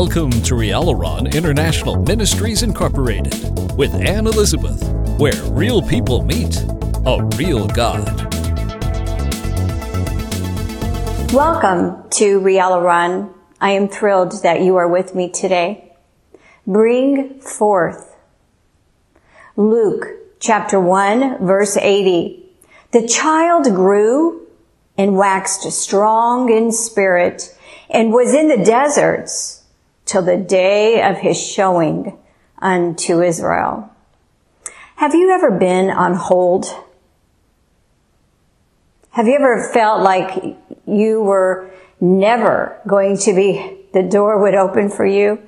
Welcome to Rialaron International Ministries Incorporated with Anne Elizabeth, where real people meet a real God. Welcome to Rialaron. I am thrilled that you are with me today. Bring forth. Luke chapter 1 verse 80. The child grew and waxed strong in spirit and was in the deserts till the day of his showing unto Israel. Have you ever been on hold? Have you ever felt like you were never going to be, the door would open for you?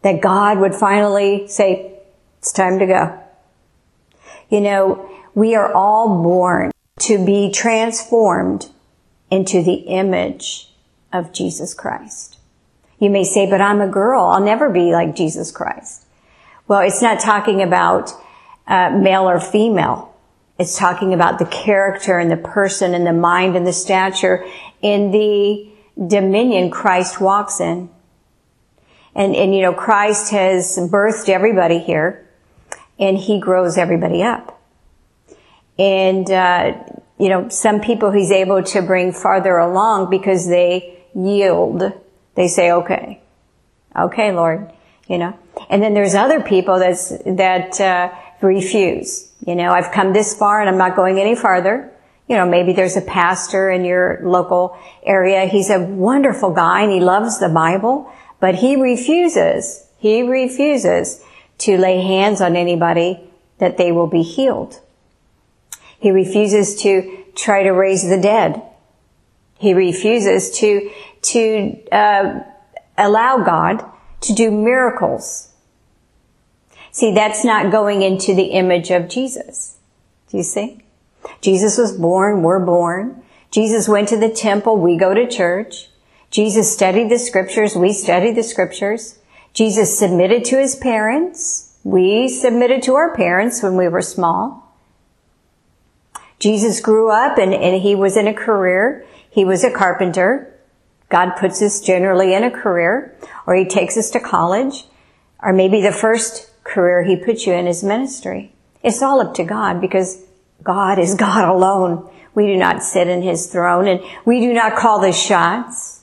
That God would finally say, it's time to go. You know, we are all born to be transformed into the image of Jesus Christ. You may say, but I'm a girl. I'll never be like Jesus Christ. Well, it's not talking about uh, male or female. It's talking about the character and the person and the mind and the stature in the dominion Christ walks in. And, and you know, Christ has birthed everybody here and he grows everybody up. And, uh, you know, some people he's able to bring farther along because they yield they say, okay, okay, Lord, you know. And then there's other people that's, that, uh, refuse. You know, I've come this far and I'm not going any farther. You know, maybe there's a pastor in your local area. He's a wonderful guy and he loves the Bible, but he refuses, he refuses to lay hands on anybody that they will be healed. He refuses to try to raise the dead. He refuses to to uh, allow God to do miracles. See, that's not going into the image of Jesus. Do you see? Jesus was born, we're born. Jesus went to the temple, we go to church. Jesus studied the scriptures, we study the scriptures. Jesus submitted to his parents. We submitted to our parents when we were small. Jesus grew up and, and he was in a career. He was a carpenter. God puts us generally in a career, or He takes us to college, or maybe the first career He puts you in is ministry. It's all up to God because God is God alone. We do not sit in His throne and we do not call the shots.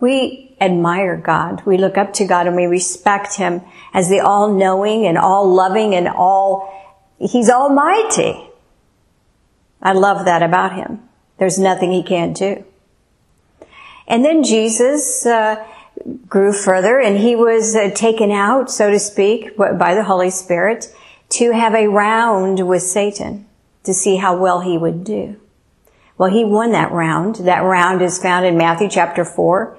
We admire God. We look up to God and we respect Him as the all-knowing and all-loving and all, He's almighty. I love that about Him. There's nothing He can't do. And then Jesus uh, grew further and he was uh, taken out, so to speak, by the Holy Spirit to have a round with Satan to see how well he would do. Well, he won that round. That round is found in Matthew chapter 4.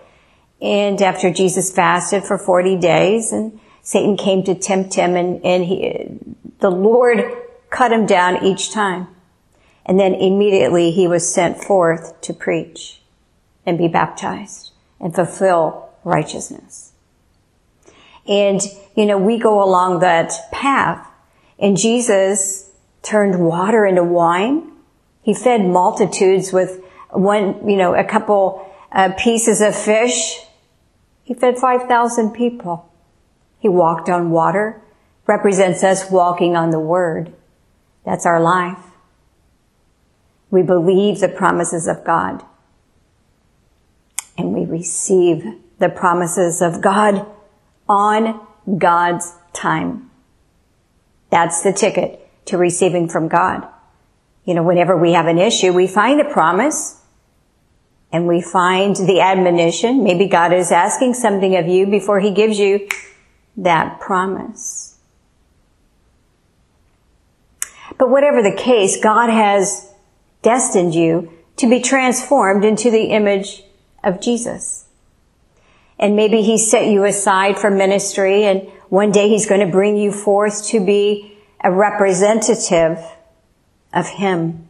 And after Jesus fasted for 40 days and Satan came to tempt him and, and he, the Lord cut him down each time. And then immediately he was sent forth to preach and be baptized and fulfill righteousness. And, you know, we go along that path and Jesus turned water into wine. He fed multitudes with one, you know, a couple uh, pieces of fish. He fed 5,000 people. He walked on water, represents us walking on the word. That's our life. We believe the promises of God receive the promises of God on God's time. That's the ticket to receiving from God. You know, whenever we have an issue, we find a promise and we find the admonition. Maybe God is asking something of you before he gives you that promise. But whatever the case, God has destined you to be transformed into the image of Jesus. And maybe he set you aside for ministry and one day he's going to bring you forth to be a representative of him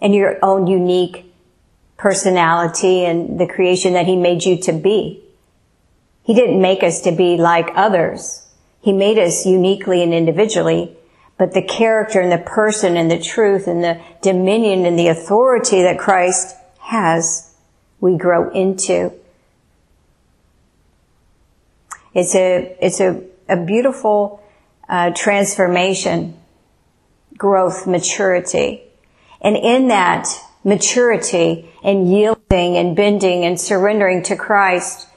and your own unique personality and the creation that he made you to be. He didn't make us to be like others. He made us uniquely and individually, but the character and the person and the truth and the dominion and the authority that Christ has we grow into. It's a, it's a, a beautiful uh, transformation, growth, maturity. And in that maturity and yielding and bending and surrendering to Christ,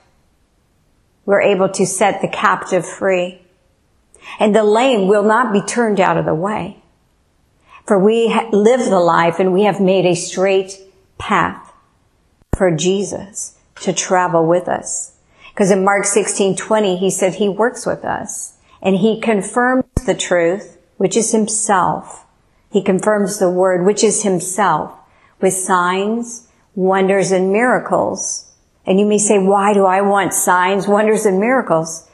we're able to set the captive free. And the lame will not be turned out of the way. For we live the life and we have made a straight path for Jesus to travel with us. Because in Mark 16, 20, he said he works with us and he confirms the truth, which is himself. He confirms the word, which is himself with signs, wonders, and miracles. And you may say, why do I want signs, wonders, and miracles?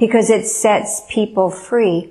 Because it sets people free.